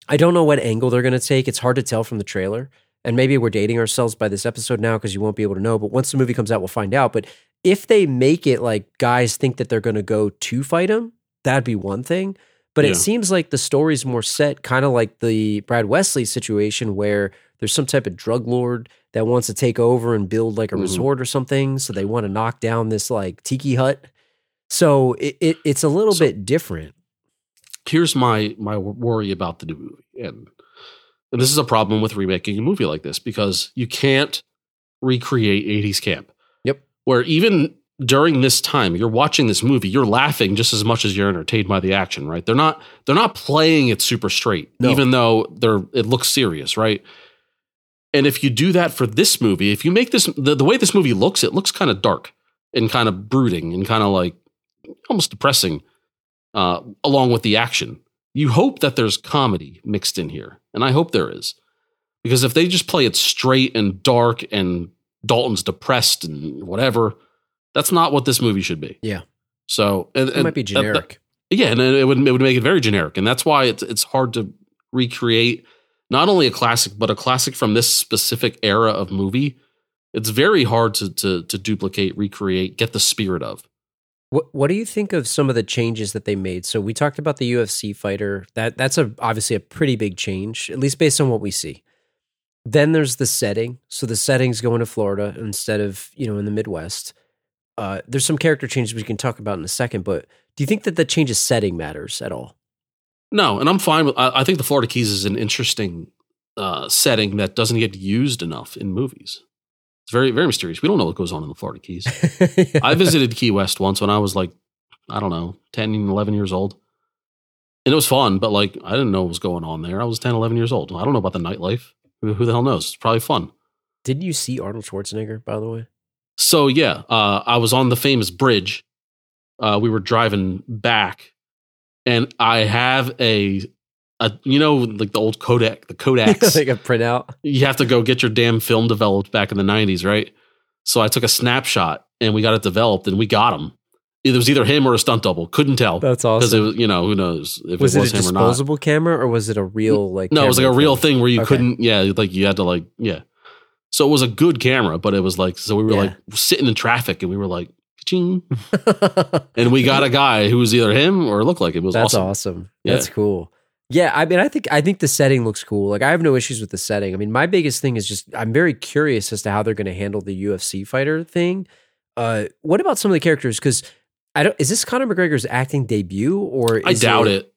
I don't know what angle they're going to take. It's hard to tell from the trailer. And maybe we're dating ourselves by this episode now because you won't be able to know. But once the movie comes out, we'll find out. But if they make it like guys think that they're going to go to fight him, that'd be one thing. But Yeah. it seems like the story's more set, kind of like the Brad Wesley situation where there's some type of drug lord that wants to take over and build like a Mhm. resort or something. So they want to knock down this like tiki hut. So it, it it's a little So- bit different. Here's my my worry about the new movie, and and this is a problem with remaking a movie like this because you can't recreate 80s camp. Yep. Where even during this time you're watching this movie, you're laughing just as much as you're entertained by the action, right? They're not they're not playing it super straight, No. even though they're it looks serious, right? And if you do that for this movie, if you make this the, the way this movie looks, it looks kind of dark and kind of brooding and kind of like almost depressing, uh, along with the action. You hope that there's comedy mixed in here, and I hope there is, because if they just play it straight and dark and Dalton's depressed and whatever, that's not what this movie should be. Yeah. So and, It and might be that- that- generic. yeah, and it would it would make it very generic, and that's why it's it's hard to recreate not only a classic but a classic from this specific era of movie. It's very hard to to to duplicate, recreate, get the spirit of. What What do you think of some of the changes that they made? So we talked about the UFC fighter. That that's a obviously a pretty big change, at least based on what we see. Then there's the setting. So the setting's going to Florida instead of, you know, in the Midwest. Uh, there's some character changes we can talk about in a second, but do you think that the change of setting matters at all? No, and I'm fine with. I, I think the Florida Keys is an interesting uh, setting that doesn't get used enough in movies. It's very, very mysterious. We don't know what goes on in the Florida Keys. I visited Key West once when I was like, I don't know, 10, 11 years old. And it was fun, but like, I didn't know what was going on there. I was 10, 11 years old. I don't know about the nightlife. Who, who the hell knows? It's probably fun. Did you see Arnold Schwarzenegger, by the way? So, yeah, uh, I was on the famous bridge. Uh, we were driving back, and I have a, a you know, like the old Kodak, the Kodaks. like a printout. you have to go get your damn film developed back in the 90s, right? So I took a snapshot and we got it developed and we got him. It was either him or a stunt double. Couldn't tell. That's awesome. Because it was, you know, who knows if was it it, was a him or not. disposable camera or was it a real like? No, it was like a real thing? thing where you Okay. couldn't, yeah, like you had to like, yeah. So it was a good camera, but it was like, so we were Yeah. like sitting in traffic and we were like. And we got a guy who was either him or looked like it. It was That's awesome. awesome. Yeah. That's cool. Yeah, I mean, I think I think the setting looks cool. Like, I have no issues with the setting. I mean, my biggest thing is just I'm very curious as to how they're going to handle the UFC fighter thing. Uh, what about some of the characters? Because I don't. Is this Conor McGregor's acting debut or I doubt it.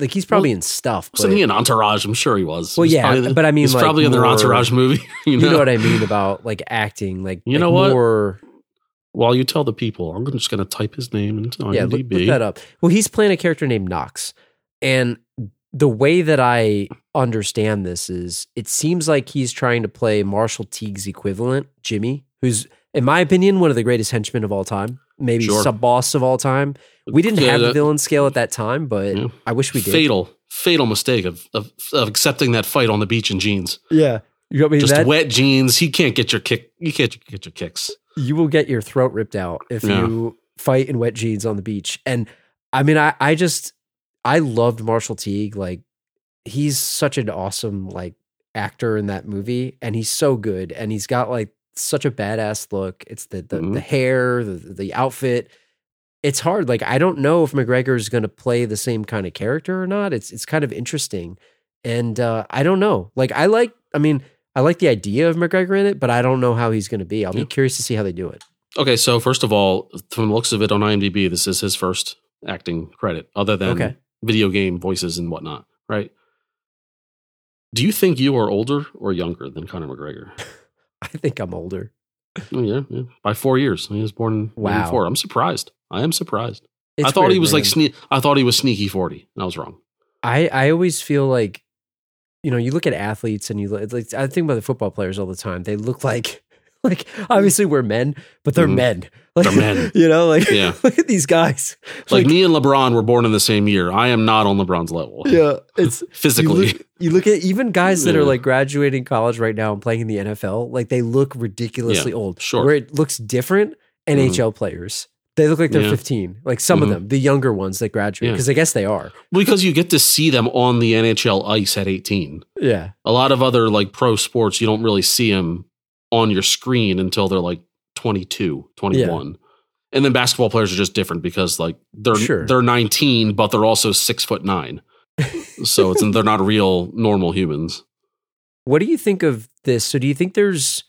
Like he's probably in stuff. Wasn't but- he in Entourage? I'm sure he was. Well, He's yeah, probably- but I mean, he's like, probably in the Entourage movie. You know, you know what I mean about like acting, like You like know what? More, While you tell the people, I'm just going to type his name into IMDb. yeah, look, look that up. Well, he's playing a character named Knox, and the way that I understand this is, it seems like he's trying to play Marshall Teague's equivalent, Jimmy, who's, in my opinion, one of the greatest henchmen of all time, maybe Sure. sub boss of all time. We didn't Yeah, have the villain scale at that time, but Yeah. I wish we did. fatal, fatal mistake of, of of accepting that fight on the beach in jeans. Yeah. You got me Just that, wet jeans. He can't get your kick. You can't get your kicks. you will get your throat ripped out if Yeah. you fight in wet jeans on the beach. And I mean, I, I just, I loved Marshall Teague. Like, he's such an awesome, like, actor in that movie. And he's so good. And he's got, like, such a badass look. It's the, the, Mhm. the hair, the, the outfit. It's hard. Like, I don't know if McGregor is going to play the same kind of character or not. It's, it's kind of interesting. And uh, I don't know. Like, I like, I mean, I like the idea of McGregor in it, but I don't know how he's going to be. I'll Yeah. be curious to see how they do it. Okay, so first of all, from the looks of it on IMDb, this is his first acting credit, other than Okay. Video game voices and whatnot, right? Do you think you are older or younger than Conor McGregor? I think I'm older. Oh, yeah, yeah, by four years. He was born in Wow. 94. I'm surprised. I am surprised. It's I thought weird, he was like man. sne- I thought he was sneaky 40, and I was wrong. I I always feel like, you know, you look at athletes and you look like I think about the football players all the time. They look like like obviously we're men, but they're Mhm. men. Like, They're men. You know, like Yeah. look at these guys. Like, me and LeBron were born in the same year. I am not on LeBron's level. Yeah, it's you physically. look, you look at even guys that are like graduating college right now and playing in the NFL, like they look ridiculously old. sure. Where it looks different, NHL players. They look like they're Yeah. 15. Like some of Mhm. them, the younger ones that graduate, Yeah. because I guess they are. because you get to see them on the NHL ice at 18. Yeah. A lot of other like pro sports, you don't really see them on your screen until they're like 22, 21. And then basketball players are just different because like they're Sure. they're 19, but they're also six foot nine. so it's they're not real normal humans. What do you think of this? So, do you think there's?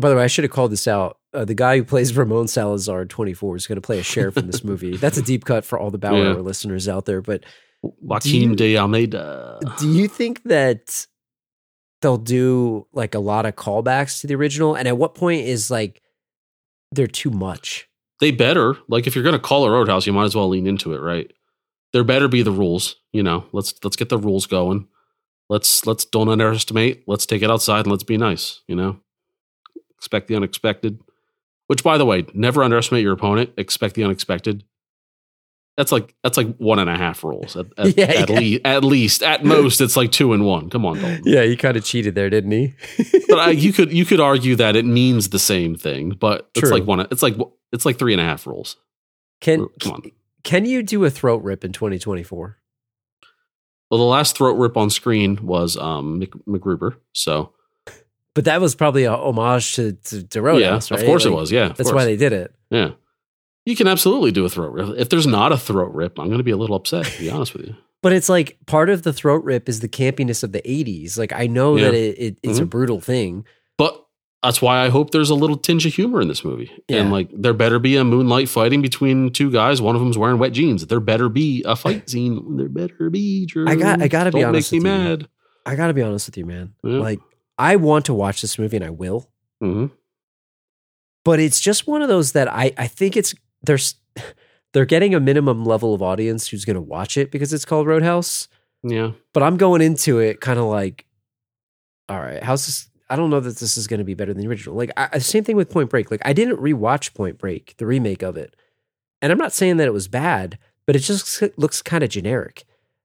By the way, I should have called this out. Uh, the guy who plays Ramon Salazar in 24 is going to play a sheriff in this movie. That's a deep cut for all the Bauer Yeah. listeners out there. But Joaquin you- de Almeida. do you think that they'll do like a lot of callbacks to the original? And at what point is like they're too much? They better like if you're gonna call a Road House, you might as well lean into it, right? There better be the rules. You know, let's let's get the rules going. Let's let's don't underestimate. Let's take it outside and let's be nice. You know, expect the unexpected. Which, by the way, never underestimate your opponent. Expect the unexpected. That's like that's like one and a half rules at, at, Yeah, at, yeah. least. At least, at most, it's like two and one. Come on, Dalton. Yeah, he kind of cheated there, didn't he? But I, you could you could argue that it means the same thing, but it's like one. It's like it's like three and a half rules. can Come on. can you do a throat rip in 2024? Well, the last throat rip on screen was um, Mc, MacGruber. So But that was probably a homage to to, to Road House, yeah, right? of course it was. Yeah, That's course. why they did it. Yeah, you can absolutely do a throat rip. If there's not a throat rip, I'm going to be a little upset. To be honest with you. But it's like part of the throat rip is the campiness of the 80s. Like I know Yeah. that it, it it's a Mhm. brutal thing. But that's why I hope there's a little tinge of humor in this movie. Yeah. And like, there better be a moonlight fighting between two guys. One of them's wearing wet jeans. There better be a fight scene. There better be. Drew. I got- I gotta be Don't honest make me with you. mad. I got to be honest with you, man. Yeah. Like I want to watch this movie and I will. hmm But it's just one of those that I I think it's there's they're getting a minimum level of audience who's going to watch it because it's called Road House. Yeah. But I'm going into it kind of like all right, how's this I don't know that this is going to be better than the original. Like I, same thing with Point Break. Like I didn't rewatch Point Break, the remake of it. And I'm not saying that it was bad, but it just looks kind of generic.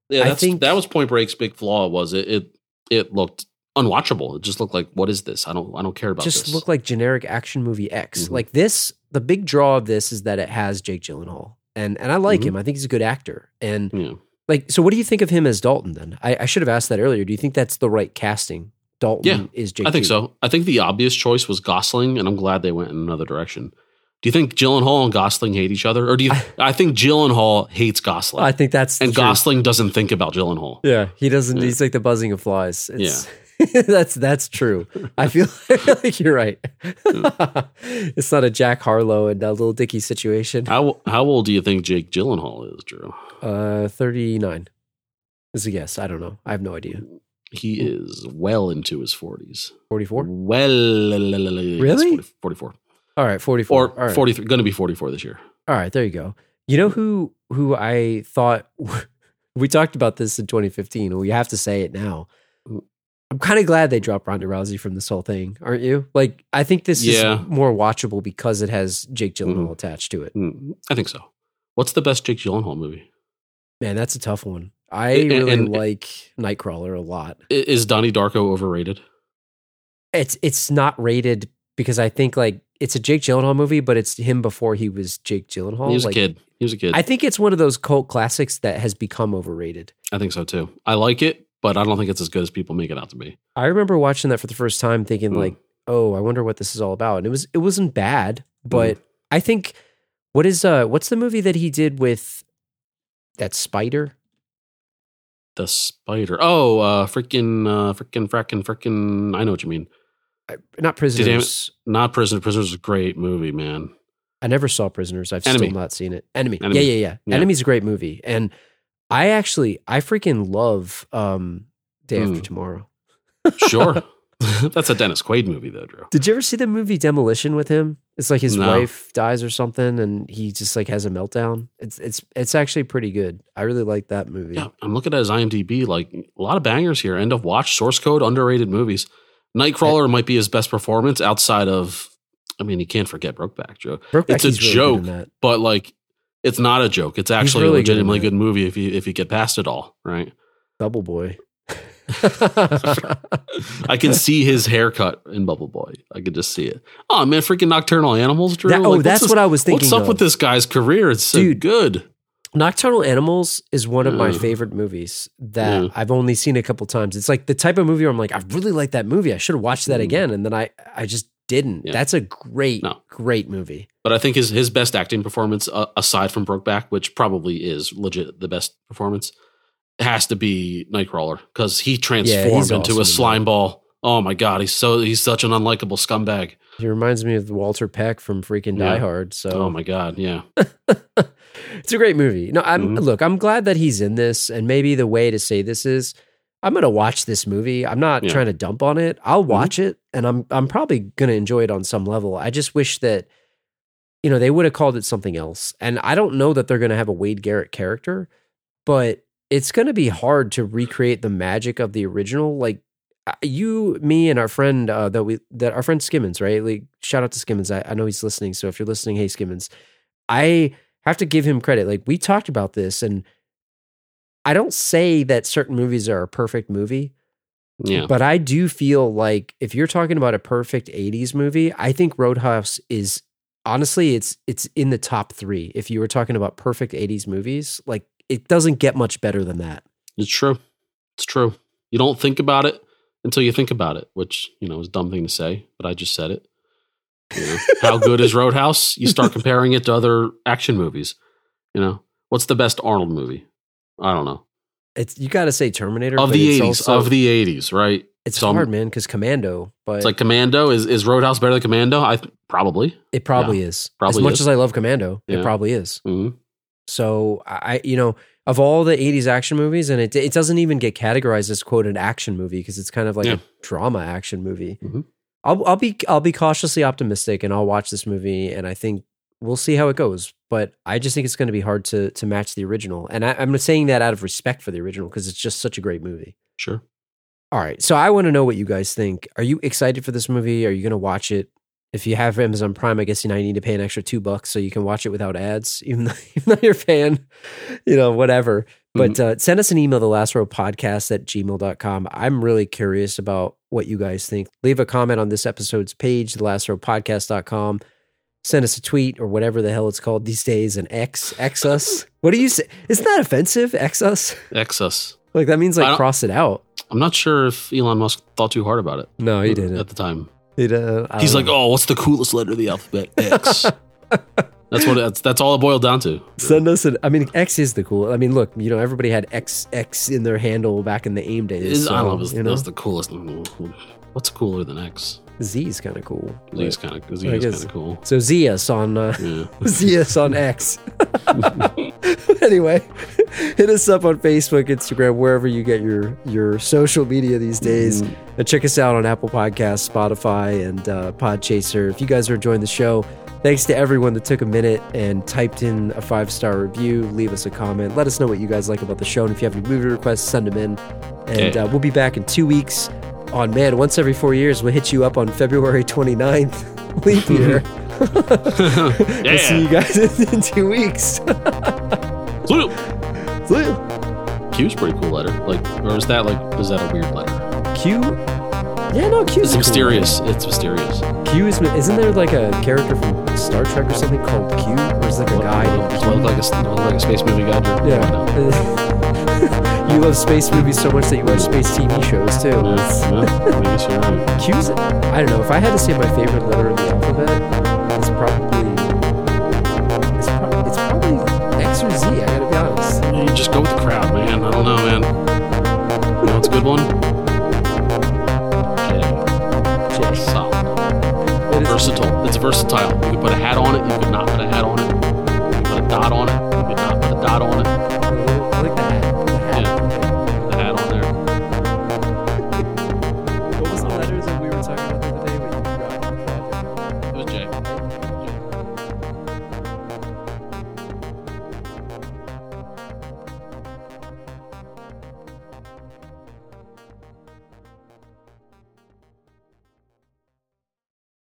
Yeah, I think- that was Point Break's big flaw. Was it? It it looked unwatchable. It just looked like, what is this? I don't I don't care about just this. look like generic action movie X. Mhm. Like this, the big draw of this is that it has Jake Gyllenhaal, and and I like Mhm. him. I think he's a good actor. And yeah. like, so what do you think of him as Dalton? Then I, I should have asked that earlier. Do you think that's the right casting? Dalton Yeah, is Jake. I think G. so. I think the obvious choice was Gosling, and I'm glad they went in another direction. Do you think Gyllenhaal and Gosling hate each other, or do you? I, think Gyllenhaal hates Gosling, I think that's and truth. Gosling doesn't think about Gyllenhaal. Yeah, he doesn't. Yeah. He's like the buzzing of flies. It's, that's that's true. I feel, I feel like you're right. it's not a Jack Harlow and a Lil Dicky situation. How how old do you think Jake Gyllenhaal is, Drew? Uh, thirty nine. Is a guess. I don't know. I have no idea. He is well into his 40s. Forty four. Well, Really? 44. All right, forty four. Or right. 43, going to be 44 this year. All right, there you go. You know who who I thought we talked about this in 2015. We have to say it now. I'm kind of glad they dropped Ronda Rousey from this whole thing, aren't you? Like, I think this Yeah. is more watchable because it has Jake Gyllenhaal Mhm. attached to it. Hmm, I think so. What's the best Jake Gyllenhaal movie? Man, that's a tough one. I And- really and- like Nightcrawler a lot. Is Donnie Darko overrated? It's it's not rated because I think like it's a Jake Gyllenhaal movie, but it's him before he was Jake Gyllenhaal. he was Like, a kid. He was a kid. I, think it's one of those cult classics that has become overrated. I think so too. I like it, but I don't think it's as good as people make it out to be. I remember watching that for the first time, thinking Mm. like, "Oh, I wonder what this is all about." And it was it wasn't bad, but I think what is uh what's the movie that he did with that spider? The Spider. Oh, uh, freaking, uh, freaking, fracking, freaking. I know what you mean. I- Not Prisoners. Not Prisoner. Prisoners is a great movie, man. I never saw Prisoners. I've Enemy. still not seen it. Enemy. Enemy. Yeah, yeah, yeah, Yeah. Enemy's a great movie, and I actually I freaking love um Day After Mm. Tomorrow. Sure. That's a Dennis Quaid movie, though, Drew. Did you ever see the movie Demolition with him? It's like his No. wife dies or something, and he just like has a meltdown. It's it's it's actually pretty good. I really like that movie. Yeah, I'm looking at his IMDb. Like a lot of bangers here. End of watch. Source code. Underrated movies. Nightcrawler might be his best performance outside of. I mean, you can't forget Brokeback Joe. Brokeback, It's a really joke. but like it's not a joke. It's actually really a legitimately that. good, movie if you if you get past it all, right? Bubble Boy. I can see his haircut in Bubble Boy. I could just see it. Oh man, freaking Nocturnal Animals, Drew. That- oh, Like, that's this- what I was thinking. What's up of. with this guy's career? It's so Dude. good. Nocturnal Animals is one of my favorite movies that Yeah. I've only seen a couple times. It's like the type of movie where I'm like, I really like that movie. I should have watched that Mm. again, and then I I just didn't. Yeah. That's a great, No. great movie. But I think his his best acting performance, uh, aside from Brokeback, which probably is legit the best performance, has to be Nightcrawler because he transformed he's into awesome a slime ball. Oh my god, he's so he's such an unlikable scumbag. He reminds me of Walter Peck from freaking Yeah. Die Hard. So Oh my god, yeah. it's a great movie. No, I'm Mhm. look, I'm glad that he's in this, and maybe the way to say this is I'm gonna watch this movie. I'm not Yeah. trying to dump on it. I'll Mhm. watch it and I'm I'm probably gonna enjoy it on some level. I just wish that you know they would have called it something else. And I don't know that they're gonna have a Wade Garrett character, but it's gonna be hard to recreate the magic of the original. Like uh, you, me, and our friend uh, that we that our friend Skimmons, right? Like shout out to Skimmons. I, I know he's listening. So if you're listening, hey Skimmons, I have to give him credit. Like we talked about this, and I don't say that certain movies are a perfect movie, Yeah. but I do feel like if you're talking about a perfect '80s movie, I think Road House is honestly it's it's in the top three. If you were talking about perfect '80s movies, like it doesn't get much better than that. It's true. It's true. You don't think about it until you think about it, which, you know, is a dumb thing to say, but I just said it. You know, how good is Road House? You start comparing it to other action movies. You know, what's the best Arnold movie? I don't know. It's you got to say Terminator of the eighties, of the eighties, right? It's so hard, man, because Commando, but It's like Commando. Is is Road House better than Commando? I probably. it probably is. probably as much is. as I love Commando, it probably is. Mhm. So I, you know, of all the '80s action movies, and it it doesn't even get categorized as quote an action movie because it's kind of like Yeah. a drama action movie. Mhm. I'll I'll be I'll be cautiously optimistic, and I'll watch this movie, and I think we'll see how it goes. But I just think it's going to be hard to to match the original, and I, I'm saying that out of respect for the original because it's just such a great movie. Sure. All right, so I want to know what you guys think. Are you excited for this movie? Are you going to watch it? If you have Amazon Prime, I guess you know now need to pay an extra two bucks so you can watch it without ads, even though, even though you're paying, you know, whatever. But uh, send us an email, the last row podcast at gmail.com. I'm really curious about what you guys think. Leave a comment on this episode's page, the last row podcast.com. Send us a tweet or whatever the hell it's called these days, and X, X us. What do you say? Isn't that offensive? X us? Excess. Like that means like cross it out. I'm not sure if Elon Musk thought too hard about it. No, he didn't. At the time. He didn't. Uh, He's like, know. "Oh, what's the coolest letter of the alphabet? X." that's what. That's that's all it boiled down to. Send us an. I mean, X is the cool. I mean, look, you know, everybody had X X in their handle back in the AIM days. Is- I don't know. so, If you know, That's the coolest. What's cooler than X? Z is kind of cool. Z is kind of Z is kind of cool. So Zias on uh, Yeah. Zias on X. anyway, hit us up on Facebook, Instagram, wherever you get your your social media these days, Mm-hmm. and check us out on Apple Podcasts, Spotify, and uh, Podchaser. If you guys are enjoying the show, thanks to everyone that took a minute and typed in a five star review. Leave us a comment. Let us know what you guys like about the show, and if you have any movie requests, send them in. And uh, we'll be back in two weeks. On man, once every four years, we'll hit you up on February 29th, leap year. We'll see you guys in, two weeks. Salute. Q's pretty cool letter. Like, or is that like, is that a weird letter? Q? Yeah, no, Q It's cool mysterious. It's mysterious. Q is isn't there like a character from Star Trek or something called Q? Or is it like a guy? named Does Q? it look like a, does it look like a space movie guy? Yeah. You love space movies so much that you watch space TV shows too. Yeah, yeah, I guess you're right. Q's. I don't know. If I had to say my favorite letter in the alphabet, it's probably it's, prob- it's probably X or Z. I gotta be honest. You just go with the crowd, man. I don't know, man. You know what's a good one? J. J. Solid. It is- Versatile. It's versatile. You could put a hat on it. You could not put a hat on it. You could put a dot on it.